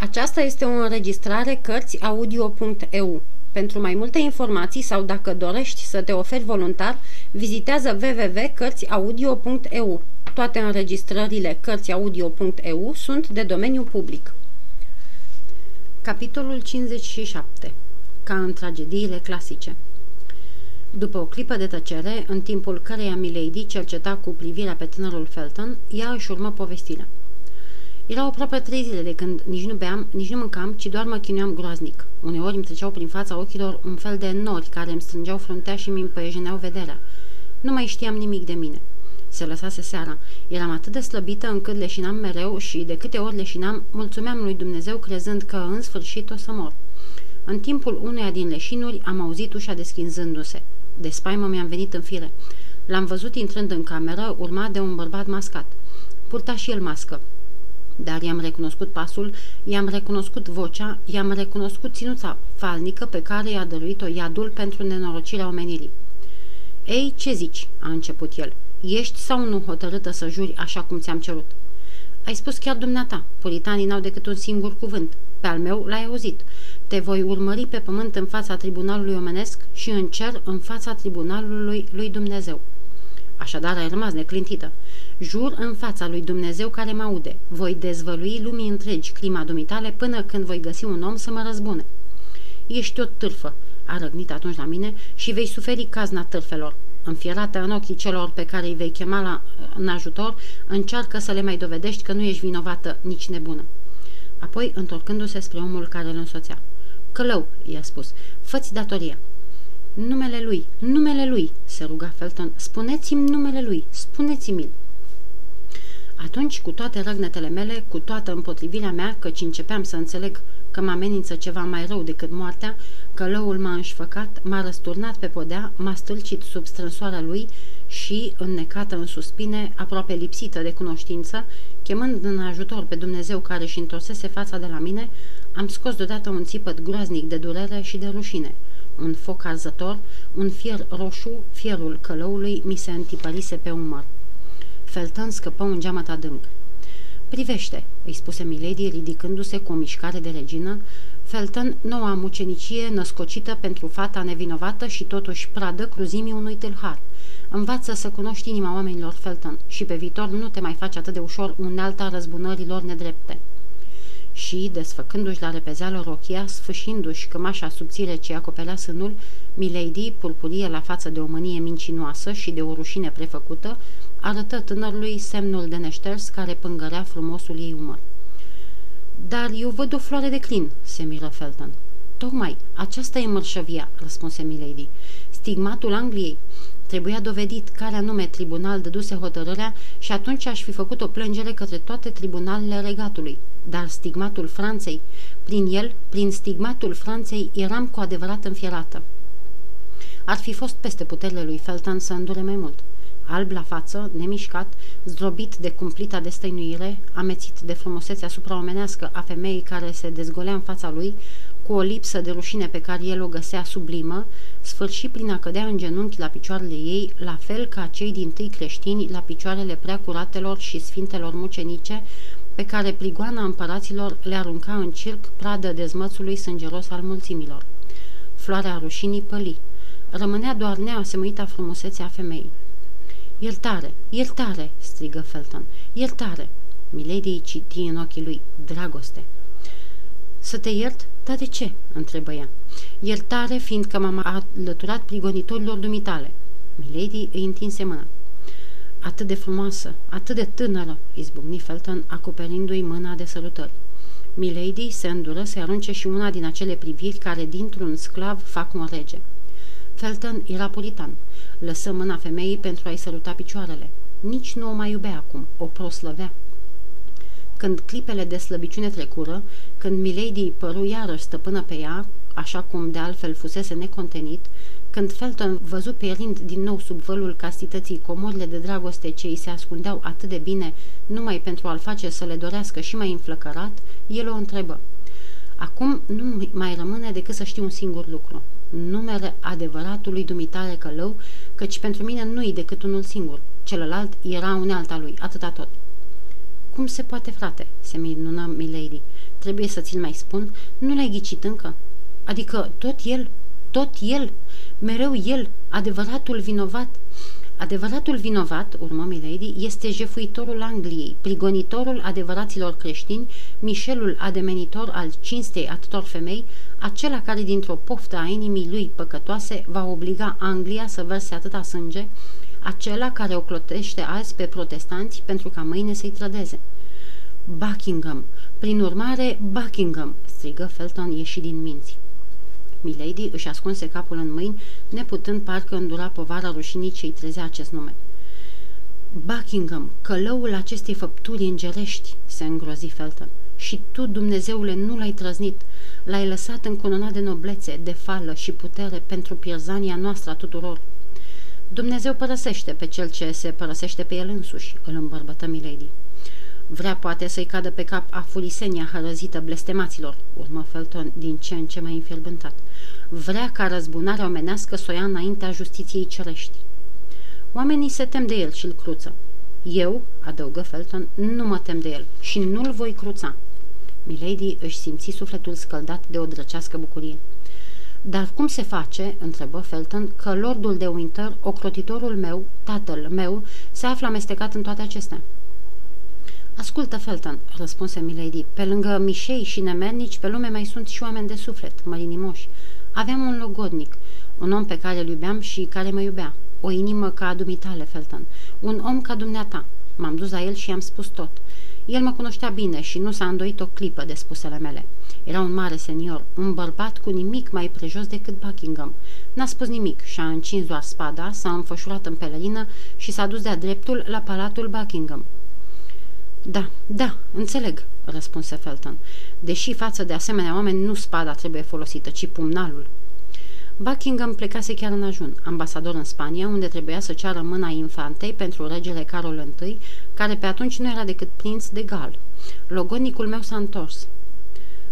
Aceasta este o înregistrare Cărțiaudio.eu. Pentru mai multe informații sau dacă dorești să te oferi voluntar, vizitează www.cărțiaudio.eu. Toate înregistrările Cărțiaudio.eu sunt de domeniu public. Capitolul 57. Ca în tragediile clasice După o clipă de tăcere, în timpul căreia Milady cerceta cu privirea pe tânărul Felton, ea își urmă povestirea. Erau aproape trei zile de când nici nu beam, nici nu mâncam, ci doar mă chinuiam groaznic. Uneori îmi treceau prin fața ochilor un fel de nori care îmi strângeau fruntea și mi împăiejeneau vederea. Nu mai știam nimic de mine. Se lăsase seara. Eram atât de slăbită încât leșinam mereu și de câte ori leșinam, mulțumeam lui Dumnezeu crezând că în sfârșit o să mor. În timpul uneia din leșinuri am auzit ușa deschinzându-se. De spaimă mi-am venit în fire. L-am văzut intrând în cameră, urmat de un bărbat mascat. Purta și el mască. Dar i-am recunoscut pasul, i-am recunoscut vocea, i-am recunoscut ținuța falnică pe care i-a dăruit-o iadul pentru nenorocirea omenirii. Ei, ce zici?" a început el. Ești sau nu hotărâtă să juri așa cum ți-am cerut?" Ai spus chiar dumneata. Puritanii n-au decât un singur cuvânt. Pe al meu l-ai auzit. Te voi urmări pe pământ în fața tribunalului omenesc și în cer în fața tribunalului lui Dumnezeu. Așadar ai rămas neclintită. Jur în fața lui Dumnezeu care mă aude. Voi dezvălui lumii întregi clima dumitale până când voi găsi un om să mă răzbune. Ești o târfă, a răgnit atunci la mine, și vei suferi cazna târfelor. Înfierată în ochii celor pe care îi vei chema la, în ajutor, încearcă să le mai dovedești că nu ești vinovată, nici nebună. Apoi, întorcându-se spre omul care îl însoțea. Călău, i-a spus, fă-ți datoria. Numele lui, numele lui, se ruga Felton, spuneți-mi numele lui, spuneți-mi-l. Atunci, cu toate răgnetele mele, cu toată împotrivirea mea, căci începeam să înțeleg că mă amenință ceva mai rău decât moartea, că lăul m-a înșfăcat, m-a răsturnat pe podea, m-a stâlcit sub strânsoarea lui și, înnecată în suspine, aproape lipsită de cunoștință, chemând în ajutor pe Dumnezeu care își întorsese fața de la mine, am scos deodată un țipăt groaznic de durere și de rușine. Un foc arzător, un fier roșu, fierul călăului mi se întipărise pe umăr. Felton scăpă un geamăt adânc. Privește, îi spuse Milady, ridicându-se cu o mișcare de regină, Felton, noua mucenicie născocită pentru fata nevinovată și totuși pradă cruzimii unui tâlhar. Învață să cunoști inima oamenilor, Felton, și pe viitor nu te mai faci atât de ușor unealta răzbunărilor nedrepte și, desfăcându-și la repezeală rochia, sfâșindu-și cămașa subțire ce acoperea sânul, Milady, purpurie la față de o mânie mincinoasă și de o rușine prefăcută, arătă tânărului semnul de neșters care pângărea frumosul ei umăr. Dar eu văd o floare de clin," se miră Felton. Tocmai, aceasta e mărșăvia," răspunse Milady. Stigmatul Angliei. Trebuia dovedit care anume tribunal dăduse hotărârea și atunci aș fi făcut o plângere către toate tribunalele regatului. Dar stigmatul Franței, prin el, prin stigmatul Franței, eram cu adevărat înfierată. Ar fi fost peste puterile lui Felton să îndure mai mult. Alb la față, nemișcat, zdrobit de cumplita destăinuire, amețit de frumusețea supraomenească a femeii care se dezgolea în fața lui, cu o lipsă de rușine pe care el o găsea sublimă, sfârși prin a cădea în genunchi la picioarele ei, la fel ca cei din tâi creștini la picioarele prea curatelor și sfintelor mucenice, pe care prigoana împăraților le arunca în circ pradă dezmățului sângeros al mulțimilor. Floarea rușinii păli. Rămânea doar neasemăita frumusețea femeii. Iertare, iertare!" strigă Felton. Iertare!" Milady îi citi în ochii lui. Dragoste. Să te iert? Dar de ce?" întrebă ea. Iertare, fiindcă m-am alăturat prigonitorilor dumitale. Milady îi întinse mâna. Atât de frumoasă, atât de tânără, izbucni Felton, acoperindu-i mâna de sărutări. Milady se îndură să arunce și una din acele priviri care dintr-un sclav fac un rege. Felton era puritan. Lăsă mâna femeii pentru a-i săruta picioarele. Nici nu o mai iubea acum, o proslăvea. Când clipele de slăbiciune trecură, când Milady păru iarăși stăpână pe ea, așa cum de altfel fusese necontenit, când Felton văzut perind din nou sub vălul castității comorile de dragoste ce îi se ascundeau atât de bine numai pentru a-l face să le dorească și mai înflăcărat, el o întrebă. Acum nu mai rămâne decât să știu un singur lucru. Numele adevăratului dumitare călău, căci pentru mine nu-i decât unul singur. Celălalt era unealta lui, atâta tot. Cum se poate, frate?" se minună Milady. trebuie să ți-l mai spun, nu l-ai ghicit încă? Adică tot el, tot el, mereu el, adevăratul vinovat. Adevăratul vinovat, urmă Milady, este jefuitorul Angliei, prigonitorul adevăraților creștini, mișelul ademenitor al cinstei atâtor femei, acela care dintr-o poftă a inimii lui păcătoase va obliga Anglia să verse atâta sânge, acela care o clotește azi pe protestanți pentru ca mâine să-i trădeze. Buckingham, prin urmare Buckingham, strigă Felton ieși din minți. Milady își ascunse capul în mâini, neputând parcă îndura povara rușinii ce-i trezea acest nume. Buckingham, călăul acestei făpturi îngerești, se îngrozi Felton. Și tu, Dumnezeule, nu l-ai trăznit, l-ai lăsat încununat de noblețe, de fală și putere pentru pierzania noastră a tuturor. Dumnezeu părăsește pe cel ce se părăsește pe el însuși, îl îmbărbătă Milady. Vrea poate să-i cadă pe cap afulisenia hărăzită blestemaților, urmă Felton din ce în ce mai înfierbântat. Vrea ca răzbunarea omenească să o ia înaintea justiției cerești. Oamenii se tem de el și îl cruță. Eu, adăugă Felton, nu mă tem de el și nu-l voi cruța. Milady își simți sufletul scăldat de o drăcească bucurie. Dar cum se face, întrebă Felton, că lordul de Winter, ocrotitorul meu, tatăl meu, se află amestecat în toate acestea? Ascultă, Felton, răspunse Milady, pe lângă mișei și nemernici, pe lume mai sunt și oameni de suflet, mărinimoși. Aveam un logodnic, un om pe care îl iubeam și care mă iubea. O inimă ca a dumitale, Felton. Un om ca dumneata. M-am dus la el și i-am spus tot. El mă cunoștea bine și nu s-a îndoit o clipă de spusele mele. Era un mare senior, un bărbat cu nimic mai prejos decât Buckingham. N-a spus nimic și a încins doar spada, s-a înfășurat în pelerină și s-a dus de-a dreptul la palatul Buckingham. Da, da, înțeleg, răspunse Felton. Deși față de asemenea oameni nu spada trebuie folosită, ci pumnalul. Buckingham plecase chiar în ajun, ambasador în Spania, unde trebuia să ceară mâna infantei pentru regele Carol I, care pe atunci nu era decât prinț de Gal. Logonicul meu s-a întors.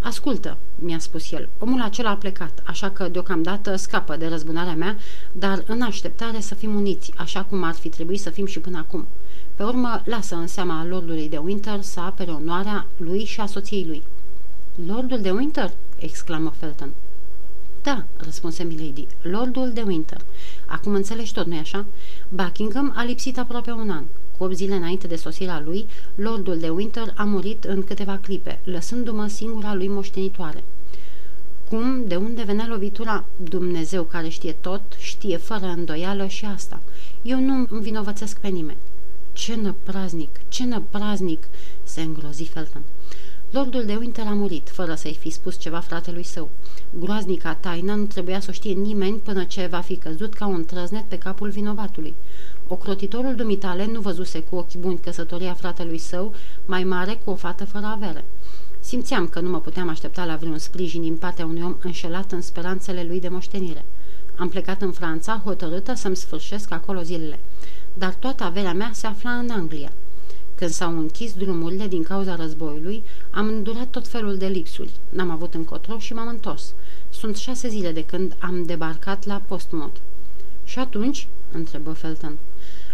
Ascultă, mi-a spus el, omul acela a plecat, așa că deocamdată scapă de răzbunarea mea, dar în așteptare să fim uniți, așa cum ar fi trebuit să fim și până acum. Pe urmă, lasă în seama lordului de Winter să apere onoarea lui și a soției lui. Lordul de Winter?" exclamă Felton. Da," răspunse Milady, Lordul de Winter. Acum înțelegi tot, nu-i așa? Buckingham a lipsit aproape un an. Cu 8 zile înainte de sosirea lui, Lordul de Winter a murit în câteva clipe, lăsându-mă singura lui moștenitoare. Cum, de unde venea lovitura? Dumnezeu care știe tot, știe fără îndoială și asta. Eu nu învinovățesc pe nimeni. Ce năpraznic, ce năpraznic, se îngrozi Felton. Lordul de Winter a murit, fără să-i fi spus ceva fratelui său. Groaznica taină nu trebuia să o știe nimeni până ce va fi căzut ca un trăznet pe capul vinovatului. Ocrotitorul dumitale nu văzuse cu ochi buni căsătoria fratelui său, mai mare cu o fată fără avere. Simțeam că nu mă puteam aștepta la vreun sprijin din partea unui om înșelat în speranțele lui de moștenire. Am plecat în Franța, hotărâtă să-mi sfârșesc acolo zilele. Dar toată averea mea se afla în Anglia. Când s-au închis drumurile din cauza războiului, am îndurat tot felul de lipsuri. N-am avut încotro și m-am întors. Sunt șase zile de când am debarcat la Postmod. Și atunci? întrebă Felton.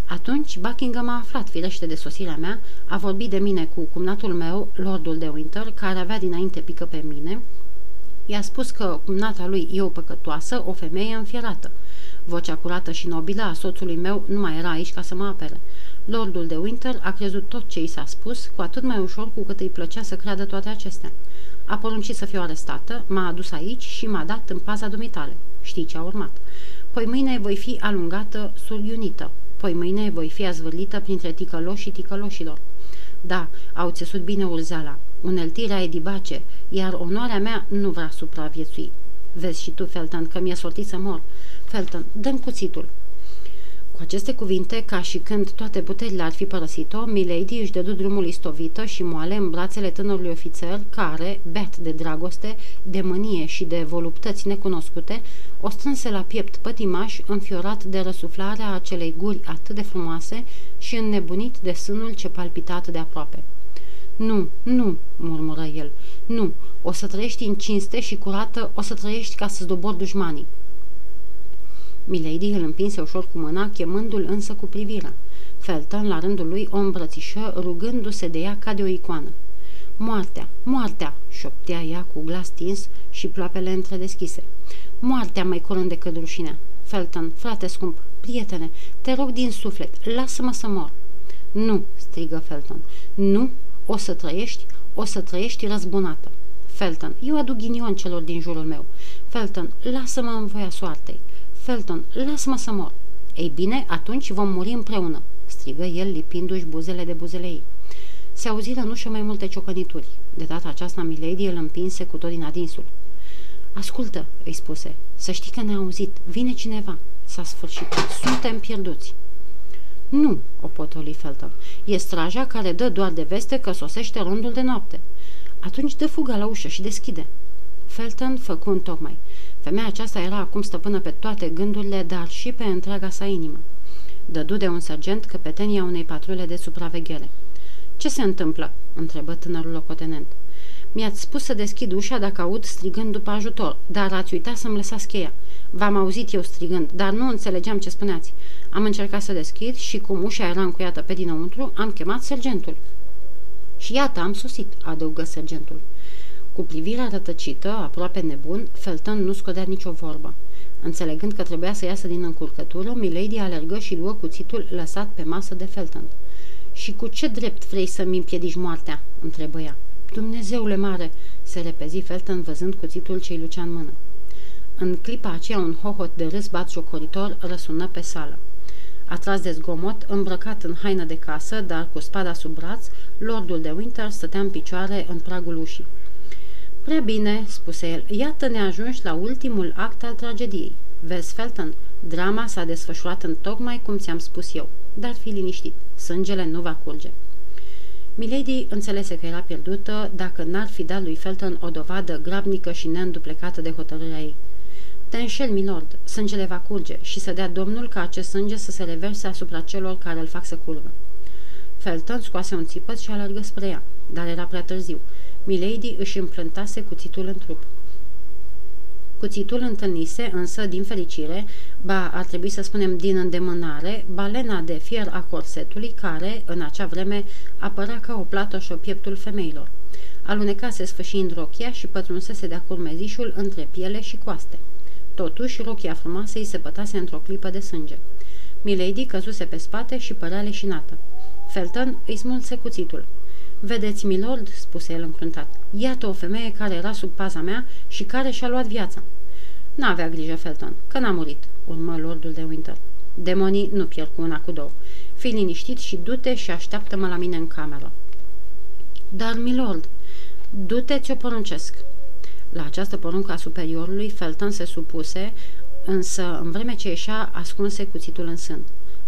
Atunci Buckingham a aflat firește de sosirea mea, a vorbit de mine cu cumnatul meu, Lordul de Winter, care avea dinainte pică pe mine. I-a spus că cumnata lui e o păcătoasă, o femeie înfierată. Vocea curată și nobilă a soțului meu nu mai era aici ca să mă apere. Lordul de Winter a crezut tot ce i s-a spus, cu atât mai ușor cu cât îi plăcea să creadă toate acestea. A poruncit să fiu arestată, m-a adus aici și m-a dat în paza dumitale. Știi ce a urmat? Poi mâine voi fi alungată suriunită. Poi mâine voi fi azvârlită printre ticăloși și ticăloșilor. Da, au țesut bine urzeala. Uneltirea e dibace, iar onoarea mea nu vrea supraviețui. Vezi și tu, Felton, că mi-e sortit să mor. Felton, dăm cuțitul. Cu aceste cuvinte, ca și când toate puterile ar fi părăsit-o, Milady își dădu drumul istovită și moale în brațele tânărului ofițer, care, beat de dragoste, de mânie și de voluptăți necunoscute, o strânse la piept pătimaș, înfiorat de răsuflarea acelei guri atât de frumoase și înnebunit de sânul ce palpita atât de aproape. Nu, nu, murmură el, nu, o să trăiești în cinste și curată, o să trăiești ca să zdobori dușmanii. Milady îl împinse ușor cu mâna, chemându-l însă cu privirea. Felton, la rândul lui, o îmbrățișă, rugându-se de ea ca de o icoană. Moartea, moartea, șoptea ea cu glas tins și ploapele întredeschise. Moartea mai curând decât rușinea. Felton, frate scump, prietene, te rog din suflet, lasă-mă să mor. Nu, strigă Felton, nu, o să trăiești, o să trăiești răzbunată. Felton, eu aduc ghinion celor din jurul meu. Felton, lasă-mă în voia soartei. Felton, lasă-mă să mor. Ei bine, atunci vom muri împreună, strigă el lipindu-și buzele de buzele ei. Se auziră în ușă mai multe ciocănituri. De data aceasta, Milady îl împinse cu tot din adinsul. Ascultă, îi spuse, să știi că ne-a auzit, vine cineva. S-a sfârșit, suntem pierduți. Nu, o potoli Felton, e straja care dă doar de veste că sosește rândul de noapte. Atunci dă fuga la ușă și deschide. Felton făcu un tocmai. Femeia aceasta era acum stăpână pe toate gândurile, dar și pe întreaga sa inimă. Dădu de un sergent căpetenia unei patrule de supraveghere. Ce se întâmplă?" întrebă tânărul locotenent. Mi-ați spus să deschid ușa dacă aud strigând după ajutor, dar ați uitat să-mi lăsați cheia. V-am auzit eu strigând, dar nu înțelegeam ce spuneați. Am încercat să deschid și cum ușa era încuiată pe dinăuntru, am chemat sergentul. Și iată, am sosit, adăugă sergentul. Cu privirea rătăcită, aproape nebun, Felton nu scodea nicio vorbă. Înțelegând că trebuia să iasă din încurcătură, Milady alergă și luă cuțitul lăsat pe masă de Felton. Și cu ce drept vrei să-mi împiedici moartea?" întrebă ea. Dumnezeule mare!" se repezi Felton văzând cuțitul ce-i lucea în mână. În clipa aceea un hohot de râs jocoritor răsună pe sală. Atras de zgomot, îmbrăcat în haină de casă, dar cu spada sub braț, lordul de Winter stătea în picioare în pragul ușii. Prea bine," spuse el, iată ne ajungi la ultimul act al tragediei. Vezi, Felton, drama s-a desfășurat în tocmai cum ți-am spus eu, dar fi liniștit, sângele nu va curge." Milady înțelese că era pierdută dacă n-ar fi dat lui Felton o dovadă grabnică și neînduplecată de hotărârea ei. Te înșel, milord, sângele va curge și să dea domnul ca acest sânge să se reverse asupra celor care îl fac să curvă. Felton scoase un țipăt și alergă spre ea, dar era prea târziu. Milady își împlântase cuțitul în trup. Cuțitul întâlnise, însă, din fericire, ba ar trebui să spunem din îndemânare, balena de fier a corsetului, care, în acea vreme, apăra ca o platoșă pieptul femeilor. Alunecase sfâșind rochia și pătrunsese de-a curmezișul între piele și coaste. Totuși, rochia frumoasă îi se pătase într-o clipă de sânge. Milady căzuse pe spate și părea leșinată. Felton îi smulse cuțitul. Vedeți, milord," spuse el încruntat, iată o femeie care era sub paza mea și care și-a luat viața." N-avea grijă, Felton, că n-a murit," urmă lordul de Winter. Demonii nu pierd cu una cu două. Fii liniștit și du-te și așteaptă-mă la mine în cameră." Dar, milord, du-te, ți-o poruncesc." La această poruncă a superiorului, Felton se supuse, însă, în vreme ce ieșea, ascunse cuțitul în sân.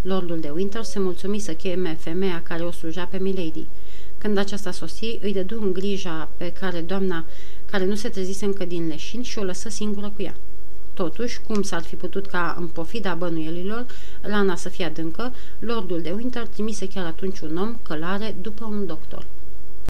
Lordul de Winter se mulțumi să cheme femeia care o sluja pe Milady. Când aceasta sosi, îi dădu în grija pe care doamna, care nu se trezise încă din leșin, și o lăsă singură cu ea. Totuși, cum s-ar fi putut ca, în pofida bănuielilor, rana să fie adâncă, lordul de Winter trimise chiar atunci un om călare după un doctor.